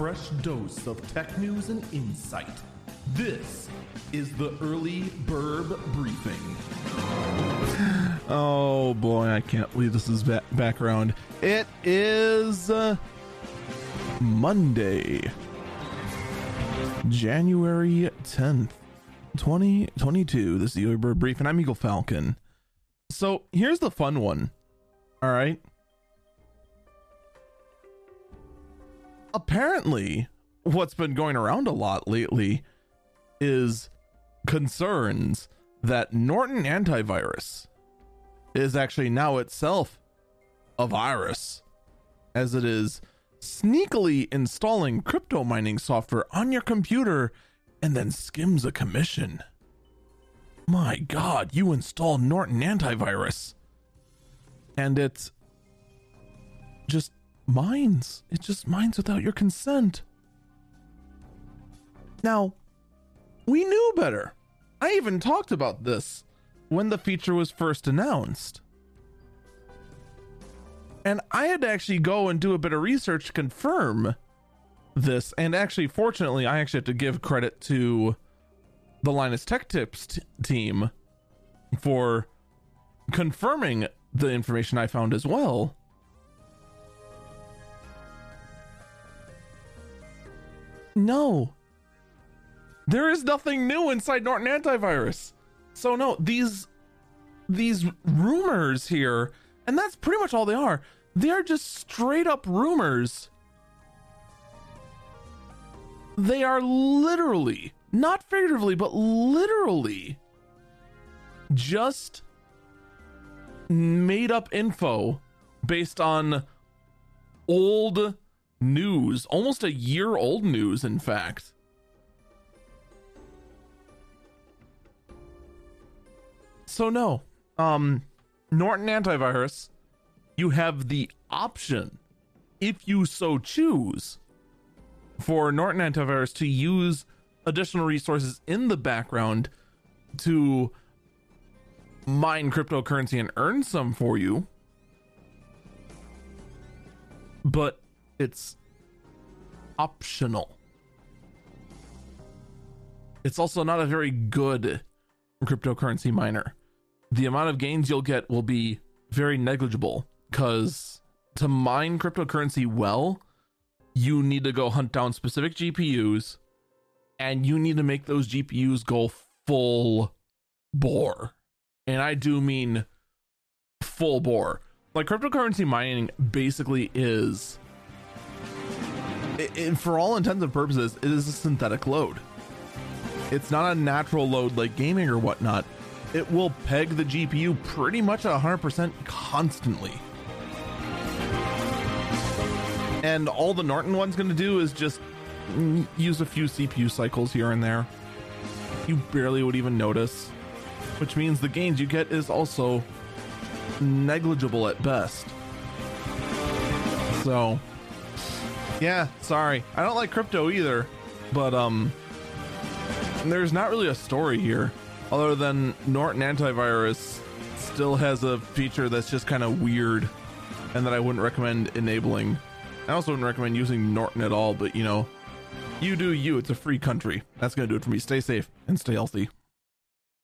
fresh dose of tech news and insight. This is the Early Bird Briefing. Oh boy, I can't believe this is ba- background. It is uh, Monday, January 10th, 2022. This is the Early Bird Briefing. I'm Eagle Falcon. So here's the fun one. All right. Apparently, what's been going around a lot lately is concerns that Norton antivirus is actually now itself a virus, as it is sneakily installing crypto mining software on your computer and then skims a commission. My god, you install Norton antivirus. And it's just mines. It just mines without your consent. Now, we knew better. I even talked about this when the feature was first announced. And I had to actually go and do a bit of research to confirm this. And actually, fortunately, I actually have to give credit to the Linus Tech Tips t- team for confirming the information I found as well. No. There is nothing new inside Norton Antivirus. So no, these these rumors here, and that's pretty much all they are. They are just straight up rumors. They are literally, not figuratively, but literally just made up info based on old news, almost a year old news, in fact. So no, um, Norton antivirus, you have the option, if you so choose, for Norton antivirus to use additional resources in the background to mine cryptocurrency and earn some for you. But it's optional. It's also not a very good cryptocurrency miner. The amount of gains you'll get will be very negligible because to mine cryptocurrency well, you need to go hunt down specific GPUs and you need to make those GPUs go full bore. And I do mean full bore. Like cryptocurrency mining basically is it, it, for all intents and purposes, it is a synthetic load. It's not a natural load like gaming or whatnot. It will peg the GPU pretty much at 100% constantly. And all the Norton one's going to do is just mm, use a few CPU cycles here and there. You barely would even notice, which means the gains you get is also negligible at best. So, yeah, sorry. I don't like crypto either, but um there's not really a story here other than Norton antivirus still has a feature that's just kind of weird and that I wouldn't recommend enabling. I also wouldn't recommend using Norton at all, but you know, you do you. It's a free country. That's to do it for me. Stay safe and stay healthy.